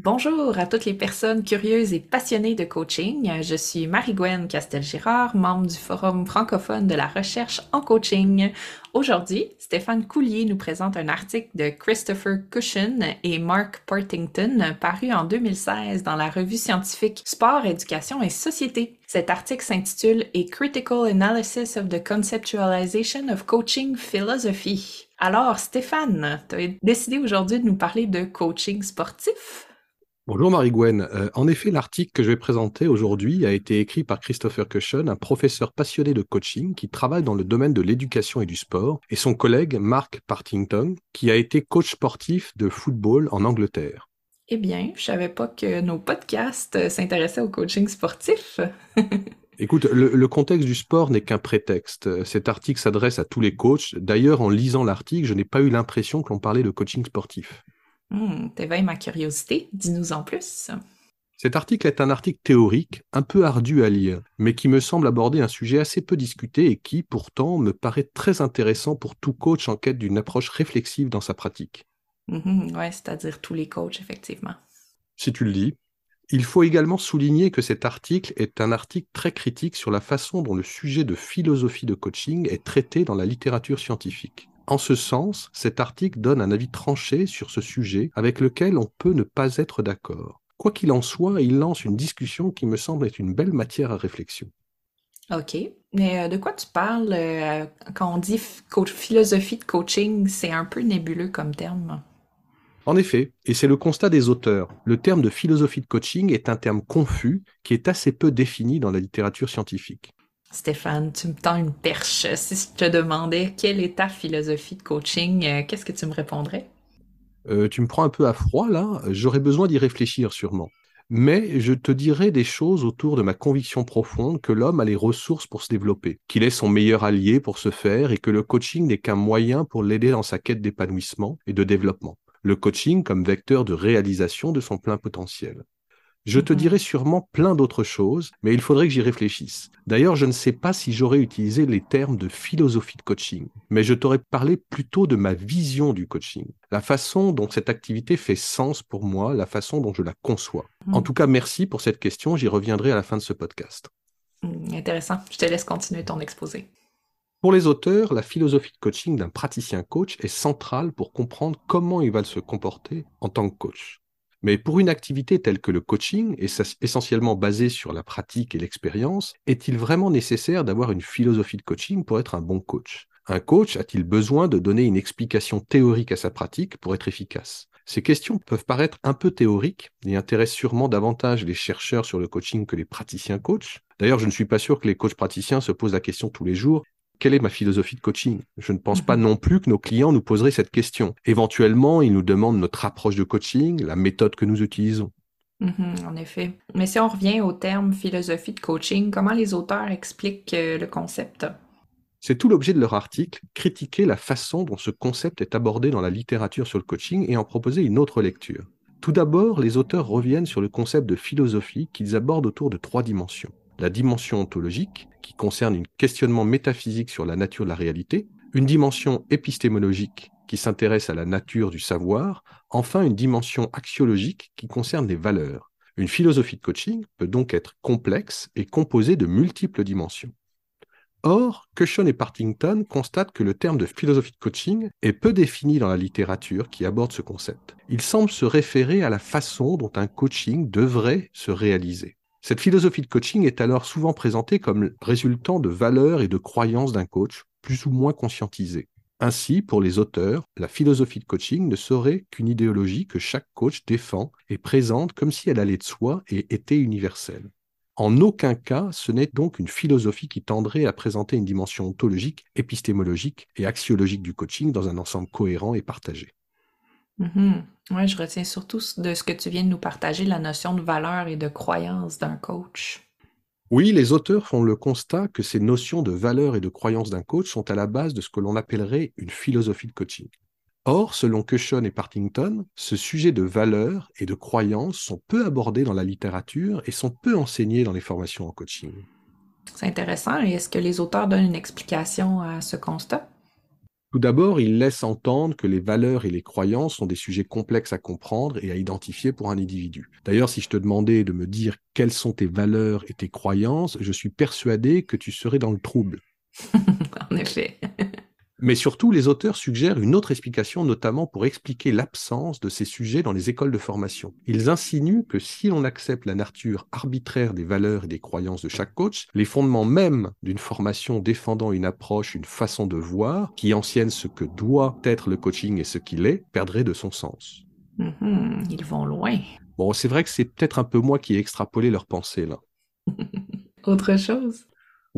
Bonjour à toutes les personnes curieuses et passionnées de coaching. Je suis Marie-Gwen Castel-Girard, membre du Forum francophone de la recherche en coaching. Aujourd'hui, Stéphane Coulier nous présente un article de Christopher Cushion et Mark Partington paru en 2016 dans la revue scientifique Sport, Éducation et Société. Cet article s'intitule A Critical Analysis of the Conceptualization of Coaching Philosophy. Alors, Stéphane, tu as décidé aujourd'hui de nous parler de coaching sportif? Bonjour Marie-Gwen. Euh, en effet, l'article que je vais présenter aujourd'hui a été écrit par Christopher Cushion, un professeur passionné de coaching qui travaille dans le domaine de l'éducation et du sport, et son collègue Mark Partington, qui a été coach sportif de football en Angleterre. Eh bien, je savais pas que nos podcasts s'intéressaient au coaching sportif. Écoute, le, le, contexte du sport n'est qu'un prétexte. Cet article s'adresse à tous les coachs. D'ailleurs, en lisant l'article, je n'ai pas eu l'impression que l'on parlait de coaching sportif. Hmm, T'éveilles ma curiosité, dis-nous en plus. Cet article est un article théorique, un peu ardu à lire, mais qui me semble aborder un sujet assez peu discuté et qui, pourtant, me paraît très intéressant pour tout coach en quête d'une approche réflexive dans sa pratique. Mm ouais, c'est-à-dire tous les coachs, effectivement. Si tu le dis. Il faut également souligner que cet article est un article très critique sur la façon dont le sujet de philosophie de coaching est traité dans la littérature scientifique. En ce sens, cet article donne un avis tranché sur ce sujet avec lequel on peut ne pas être d'accord. Quoi qu'il en soit, il lance une discussion qui me semble être une belle matière à réflexion. OK. Mais euh, de quoi tu parles euh, quand on dit philosophie de coaching? C'est un peu nébuleux comme terme? En effet, et c'est le constat des auteurs, le terme de philosophie de coaching est un terme confus qui est assez peu défini dans la littérature scientifique. Stéphane, tu me tends une perche. Si je te demandais quelle est ta philosophie de coaching, euh, qu'est-ce que tu me répondrais? Euh, tu me prends un peu à froid là, j'aurais besoin d'y réfléchir sûrement. Mais je te dirai des choses autour de ma conviction profonde que l'homme a les ressources pour se développer, qu'il est son meilleur allié pour se faire et que le coaching n'est qu'un moyen pour l'aider dans sa quête d'épanouissement et de développement. Le coaching comme vecteur de réalisation de son plein potentiel. Je te dirai sûrement plein d'autres choses, mais il faudrait que j'y réfléchisse. D'ailleurs, je ne sais pas si j'aurais utilisé les termes de philosophie de coaching, mais je t'aurais parlé plutôt de ma vision du coaching, la façon dont cette activité fait sens pour moi, la façon dont je la conçois. Mhm. En tout cas, merci pour cette question, j'y reviendrai à la fin de ce podcast. Hmm, intéressant, je te laisse continuer ton exposé. Pour les auteurs, la philosophie de coaching d'un praticien coach est centrale pour comprendre comment il va se comporter en tant que coach. Mais pour une activité telle que le coaching, essentiellement basée sur la pratique et l'expérience, est-il vraiment nécessaire d'avoir une philosophie de coaching pour être un bon coach? Un coach a-t-il besoin de donner une explication théorique à sa pratique pour être efficace? Ces questions peuvent paraître un peu théoriques et intéressent sûrement davantage les chercheurs sur le coaching que les praticiens coachs. D'ailleurs, je ne suis pas sûr que les coachs praticiens se posent la question tous les jours quelle est ma philosophie de coaching? Je ne pense pas mhm. non plus que nos clients nous poseraient cette question. Éventuellement, ils nous demandent notre approche de coaching, la méthode que nous utilisons. Mhm, en effet. Mais si on revient au terme philosophie de coaching, comment les auteurs expliquent euh, le concept? C'est tout l'objet de leur article, critiquer la façon dont ce concept est abordé dans la littérature sur le coaching et en proposer une autre lecture. Tout d'abord, les auteurs reviennent sur le concept de philosophie qu'ils abordent autour de trois dimensions la dimension ontologique, qui concerne un questionnement métaphysique sur la nature de la réalité, une dimension épistémologique, qui s'intéresse à la nature du savoir, enfin une dimension axiologique, qui concerne les valeurs. Une philosophie de coaching peut donc être complexe et composée de multiples dimensions. Or, Cushon et Partington constatent que le terme de philosophie de coaching est peu défini dans la littérature qui aborde ce concept. Il semble se référer à la façon dont un coaching devrait se réaliser. Cette philosophie de coaching est alors souvent présentée comme résultant de valeurs et de croyances d'un coach plus ou moins conscientisées. Ainsi, pour les auteurs, la philosophie de coaching ne serait qu'une idéologie que chaque coach défend et présente comme si elle allait de soi et était universelle. En aucun cas, ce n'est donc une philosophie qui tendrait à présenter une dimension ontologique, épistémologique et axiologique du coaching dans un ensemble cohérent et partagé. Mm-hmm. Oui, je retiens surtout de ce que tu viens de nous partager, la notion de valeur et de croyance d'un coach. Oui, les auteurs font le constat que ces notions de valeur et de croyance d'un coach sont à la base de ce que l'on appellerait une philosophie de coaching. Or, selon Cushon et Partington, ce sujet de valeur et de croyance sont peu abordés dans la littérature et sont peu enseignés dans les formations en coaching. C'est intéressant. Et est-ce que les auteurs donnent une explication à ce constat? Tout d'abord, il laisse entendre que les valeurs et les croyances sont des sujets complexes à comprendre et à identifier pour un individu. D'ailleurs, si je te demandais de me dire quelles sont tes valeurs et tes croyances, je suis persuadé que tu serais dans le trouble. en effet. Mais surtout, les auteurs suggèrent une autre explication, notamment pour expliquer l'absence de ces sujets dans les écoles de formation. Ils insinuent que si l'on accepte la nature arbitraire des valeurs et des croyances de chaque coach, les fondements même d'une formation défendant une approche, une façon de voir, qui ancienne ce que doit être le coaching et ce qu'il est, perdraient de son sens. Mm-hmm. ils vont loin. Bon, c'est vrai que c'est peut-être un peu moi qui ai extrapolé leur pensée là. Autre chose?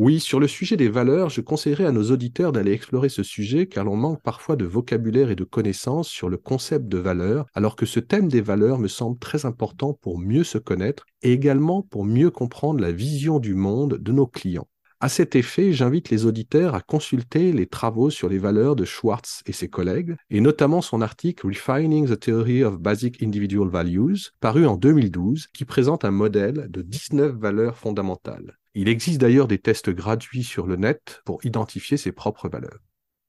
Oui, sur le sujet des valeurs, je conseillerais à nos auditeurs d'aller explorer ce sujet car l'on manque parfois de vocabulaire et de connaissances sur le concept de valeur, alors que ce thème des valeurs me semble très important pour mieux se connaître et également pour mieux comprendre la vision du monde de nos clients. À cet effet, j'invite les auditeurs à consulter les travaux sur les valeurs de Schwartz et ses collègues, et notamment son article Refining the Theory of Basic Individual Values, paru en 2012, qui présente un modèle de 19 valeurs fondamentales. Il existe d'ailleurs des tests gratuits sur le net pour identifier ses propres valeurs.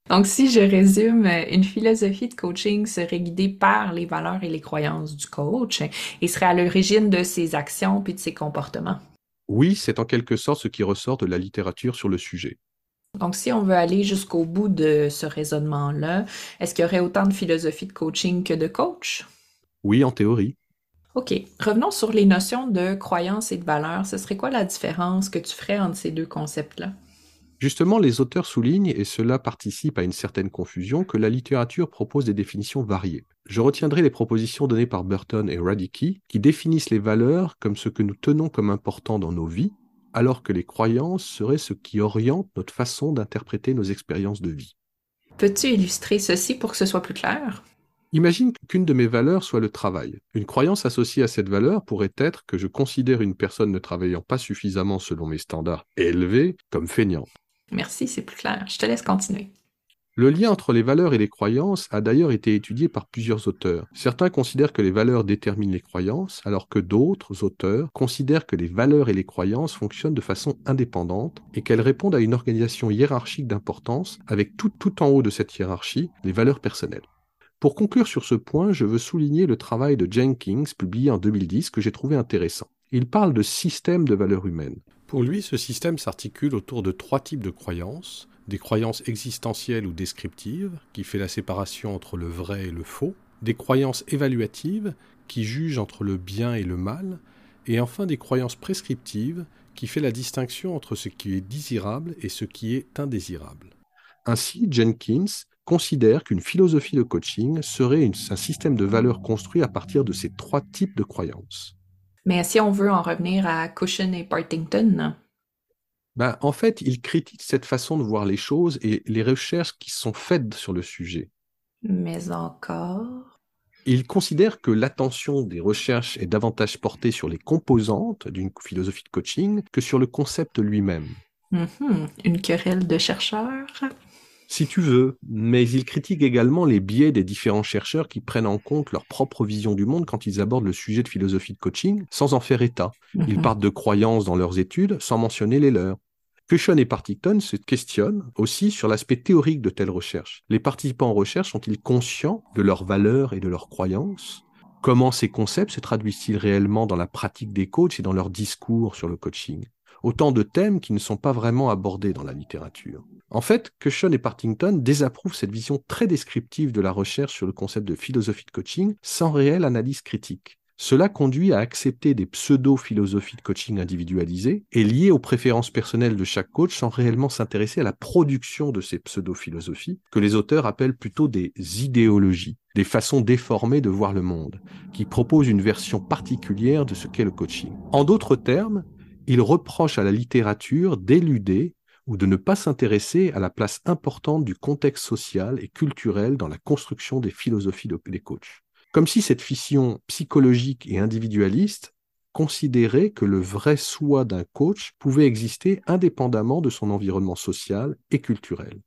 Donc, si je résume, une philosophie de coaching serait guidée par les valeurs et les croyances du coach et serait à l'origine de ses actions puis de ses comportements. Oui, c'est en quelque sorte ce qui ressort de la littérature sur le sujet. Donc, si on veut aller jusqu'au bout de ce raisonnement-là, est-ce qu'il y aurait autant de philosophie de coaching que de coach? Oui, en théorie. OK. Revenons sur les notions de croyance et de valeur. Ce serait quoi la différence que tu ferais entre ces deux concepts-là? Justement, les auteurs soulignent, et cela participe à une certaine confusion, que la littérature propose des définitions variées. Je retiendrai les propositions données par Burton et Radicki, qui définissent les valeurs comme ce que nous tenons comme important dans nos vies, alors que les croyances seraient ce qui oriente notre façon d'interpréter nos expériences de vie. Peux-tu illustrer ceci pour que ce soit plus clair? Imagine qu'une de mes valeurs soit le travail. Une croyance associée à cette valeur pourrait être que je considère une personne ne travaillant pas suffisamment selon mes standards élevés comme feignante. Merci, c'est plus clair. Je te laisse continuer. Le lien entre les valeurs et les croyances a d'ailleurs été étudié par plusieurs auteurs. Certains considèrent que les valeurs déterminent les croyances, alors que d'autres auteurs considèrent que les valeurs et les croyances fonctionnent de façon indépendante et qu'elles répondent à une organisation hiérarchique d'importance, avec tout, tout en haut de cette hiérarchie les valeurs personnelles. Pour conclure sur ce point, je veux souligner le travail de Jenkins, publié en 2010, que j'ai trouvé intéressant. Il parle de système de valeurs humaines. Pour lui, ce système s'articule autour de trois types de croyances. Des croyances existentielles ou descriptives, qui fait la séparation entre le vrai et le faux. Des croyances évaluatives, qui jugent entre le bien et le mal. Et enfin des croyances prescriptives, qui fait la distinction entre ce qui est désirable et ce qui est indésirable. Ainsi, Jenkins considère qu'une philosophie de coaching serait un système de valeurs construit à partir de ces trois types de croyances. Mais si on veut en revenir à Cushion et Partington, ben, en fait, il critique cette façon de voir les choses et les recherches qui sont faites sur le sujet. Mais encore? Il considère que l'attention des recherches est davantage portée sur les composantes d'une philosophie de coaching que sur le concept lui-même. Mm-hmm. Une querelle de chercheurs? Si tu veux, mais il critique également les biais des différents chercheurs qui prennent en compte leur propre vision du monde quand ils abordent le sujet de philosophie de coaching sans en faire état. Ils mhm. partent de croyances dans leurs études sans mentionner les leurs. Cushon et Partington se questionnent aussi sur l'aspect théorique de telles recherches. Les participants en recherche sont-ils conscients de leurs valeurs et de leurs croyances? Comment ces concepts se traduisent-ils réellement dans la pratique des coachs et dans leur discours sur le coaching? Autant de thèmes qui ne sont pas vraiment abordés dans la littérature. En fait, Cushon et Partington désapprouvent cette vision très descriptive de la recherche sur le concept de philosophie de coaching sans réelle analyse critique. Cela conduit à accepter des pseudo-philosophies de coaching individualisées et liées aux préférences personnelles de chaque coach sans réellement s'intéresser à la production de ces pseudo-philosophies, que les auteurs appellent plutôt des idéologies, des façons déformées de voir le monde, qui proposent une version particulière de ce qu'est le coaching. En d'autres termes, il reproche à la littérature d'éluder ou de ne pas s'intéresser à la place importante du contexte social et culturel dans la construction des philosophies des coachs. Comme si cette fission psychologique et individualiste considérait que le vrai soi d'un coach pouvait exister indépendamment de son environnement social et culturel.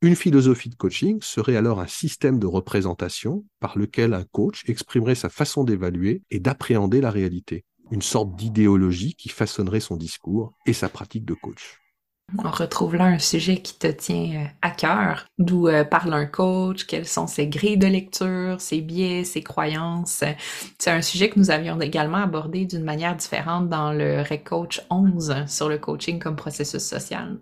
Une philosophie de coaching serait alors un système de représentation par lequel un coach exprimerait sa façon d'évaluer et d'appréhender la réalité une sorte d'idéologie qui façonnerait son discours et sa pratique de coach. On retrouve là un sujet qui te tient euh, à cœur, d'où euh, parle un coach, quelles sont ses grilles de lecture, ses biais, ses croyances. C'est un sujet que nous avions également abordé d'une manière différente dans le Recoach 11 sur le coaching comme processus social.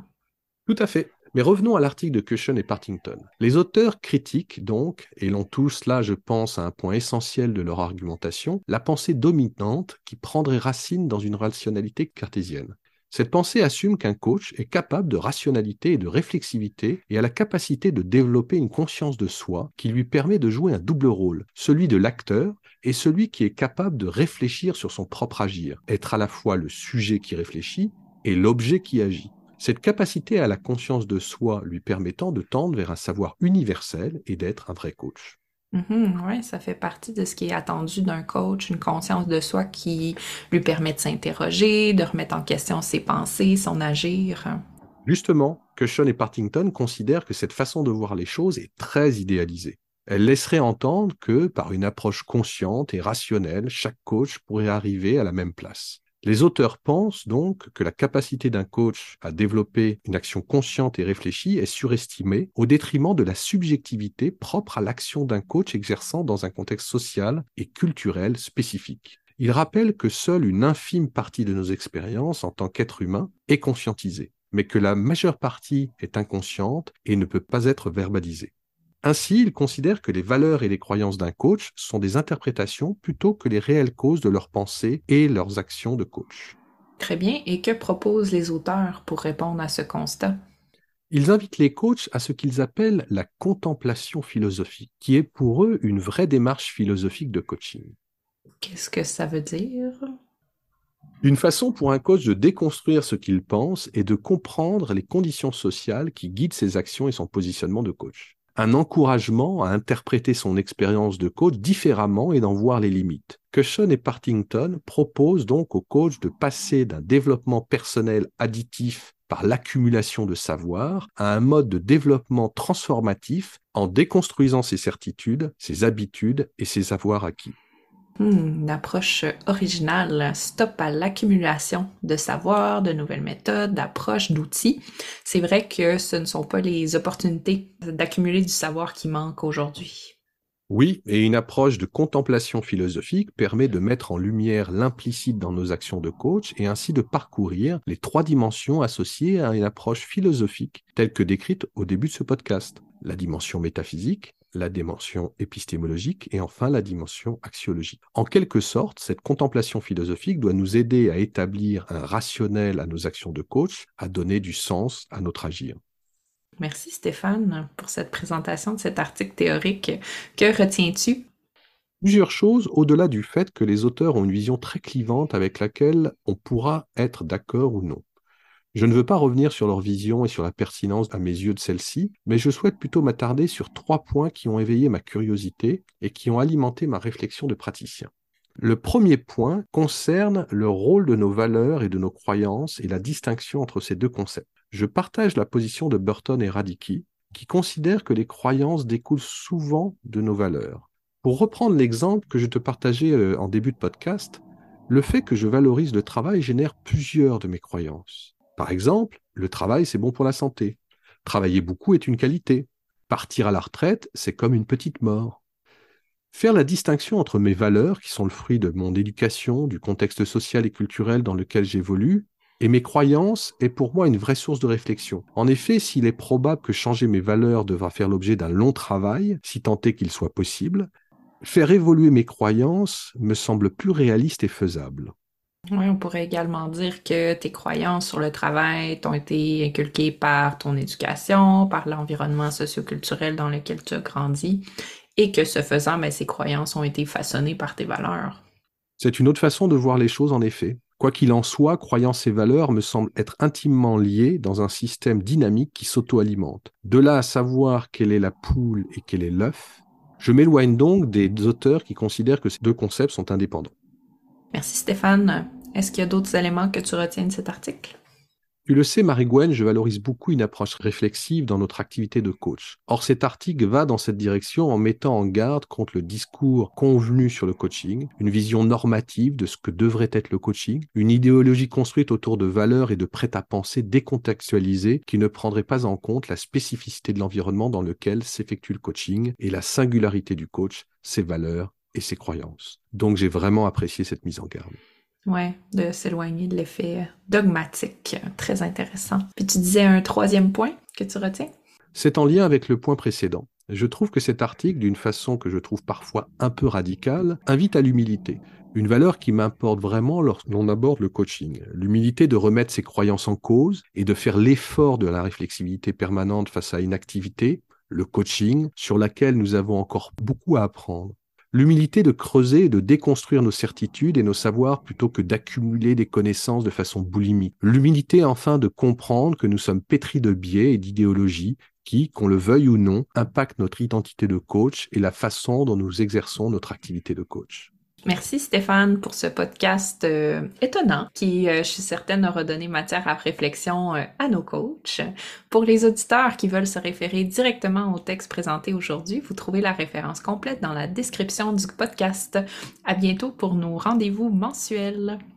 Tout à fait. Mais revenons à l'article de Cushion et Partington. Les auteurs critiquent donc, et l'ont tous là, je pense, à un point essentiel de leur argumentation, la pensée dominante qui prendrait racine dans une rationalité cartésienne. Cette pensée assume qu'un coach est capable de rationalité et de réflexivité et a la capacité de développer une conscience de soi qui lui permet de jouer un double rôle, celui de l'acteur et celui qui est capable de réfléchir sur son propre agir, être à la fois le sujet qui réfléchit et l'objet qui agit. Cette capacité à la conscience de soi lui permettant de tendre vers un savoir universel et d'être un vrai coach. Mhm, oui, ça fait partie de ce qui est attendu d'un coach, une conscience de soi qui lui permet de s'interroger, de remettre en question ses pensées, son agir. Justement, Cushon et Partington considèrent que cette façon de voir les choses est très idéalisée. Elle laisserait entendre que, par une approche consciente et rationnelle, chaque coach pourrait arriver à la même place. Les auteurs pensent donc que la capacité d'un coach à développer une action consciente et réfléchie est surestimée au détriment de la subjectivité propre à l'action d'un coach exerçant dans un contexte social et culturel spécifique. Ils rappellent que seule une infime partie de nos expériences en tant qu'être humain est conscientisée, mais que la majeure partie est inconsciente et ne peut pas être verbalisée. Ainsi, il considère que les valeurs et les croyances d'un coach sont des interprétations plutôt que les réelles causes de leurs pensées et leurs actions de coach. Très bien. Et que proposent les auteurs pour répondre à ce constat? Ils invitent les coachs à ce qu'ils appellent la contemplation philosophique, qui est pour eux une vraie démarche philosophique de coaching. Qu'est-ce que ça veut dire? Une façon pour un coach de déconstruire ce qu'il pense et de comprendre les conditions sociales qui guident ses actions et son positionnement de coach un encouragement à interpréter son expérience de coach différemment et d'en voir les limites. Cushion et Partington proposent donc au coach de passer d'un développement personnel additif par l'accumulation de savoir à un mode de développement transformatif en déconstruisant ses certitudes, ses habitudes et ses avoirs acquis. Hmm, une approche originale, stop à l'accumulation de savoir, de nouvelles méthodes, d'approches, d'outils. C'est vrai que ce ne sont pas les opportunités d'accumuler du savoir qui manquent aujourd'hui. Oui, et une approche de contemplation philosophique permet de mettre en lumière l'implicite dans nos actions de coach et ainsi de parcourir les trois dimensions associées à une approche philosophique telle que décrite au début de ce podcast. La dimension métaphysique, la dimension épistémologique et enfin la dimension axiologique. En quelque sorte, cette contemplation philosophique doit nous aider à établir un rationnel à nos actions de coach, à donner du sens à notre agir. Merci Stéphane pour cette présentation de cet article théorique. Que retiens-tu? Plusieurs choses au-delà du fait que les auteurs ont une vision très clivante avec laquelle on pourra être d'accord ou non. Je ne veux pas revenir sur leur vision et sur la pertinence à mes yeux de celle-ci, mais je souhaite plutôt m'attarder sur trois points qui ont éveillé ma curiosité et qui ont alimenté ma réflexion de praticien. Le premier point concerne le rôle de nos valeurs et de nos croyances et la distinction entre ces deux concepts. Je partage la position de Burton et Radicki, qui considèrent que les croyances découlent souvent de nos valeurs. Pour reprendre l'exemple que je te partageais euh, en début de podcast, le fait que je valorise le travail génère plusieurs de mes croyances. Par exemple, le travail, c'est bon pour la santé. Travailler beaucoup est une qualité. Partir à la retraite, c'est comme une petite mort. Faire la distinction entre mes valeurs, qui sont le fruit de mon éducation, du contexte social et culturel dans lequel j'évolue, et mes croyances est pour moi une vraie source de réflexion. En effet, s'il est probable que changer mes valeurs devra faire l'objet d'un long travail, si tant est qu'il soit possible, faire évoluer mes croyances me semble plus réaliste et faisable. Oui, on pourrait également dire que tes croyances sur le travail t'ont été inculquées par ton éducation, par l'environnement socioculturel dans lequel tu as grandi, et que ce faisant, ben, ces croyances ont été façonnées par tes valeurs. C'est une autre façon de voir les choses, en effet. Quoi qu'il en soit, croyances et valeurs me semblent être intimement liées dans un système dynamique qui s'auto-alimente. De là à savoir quelle est la poule et quel est l'œuf, je m'éloigne donc des auteurs qui considèrent que ces deux concepts sont indépendants. Merci Stéphane. Est-ce qu'il y a d'autres éléments que tu retiens de cet article? Tu le sais, Marie-Gwen, je valorise beaucoup une approche réflexive dans notre activité de coach. Or, cet article va dans cette direction en mettant en garde contre le discours convenu sur le coaching, une vision normative de ce que devrait être le coaching, une idéologie construite autour de valeurs et de prêt-à-penser décontextualisées qui ne prendrait pas en compte la spécificité de l'environnement dans lequel s'effectue le coaching et la singularité du coach, ses valeurs et ses croyances. Donc, j'ai vraiment apprécié cette mise en garde. Oui, de s'éloigner de l'effet dogmatique. Très intéressant. Puis tu disais un troisième point que tu retiens? C'est en lien avec le point précédent. Je trouve que cet article, d'une façon que je trouve parfois un peu radicale, invite à l'humilité. Une valeur qui m'importe vraiment lorsqu'on aborde le coaching. L'humilité de remettre ses croyances en cause et de faire l'effort de la réflexibilité permanente face à une activité, le coaching, sur laquelle nous avons encore beaucoup à apprendre. L'humilité de creuser et de déconstruire nos certitudes et nos savoirs plutôt que d'accumuler des connaissances de façon boulimique. L'humilité enfin de comprendre que nous sommes pétris de biais et d'idéologies qui, qu'on le veuille ou non, impactent notre identité de coach et la façon dont nous exerçons notre activité de coach. Merci Stéphane pour ce podcast euh, étonnant qui, euh, je suis certaine, aura donné matière à réflexion euh, à nos coachs. Pour les auditeurs qui veulent se référer directement au texte présenté aujourd'hui, vous trouvez la référence complète dans la description du podcast. À bientôt pour nos rendez-vous mensuels.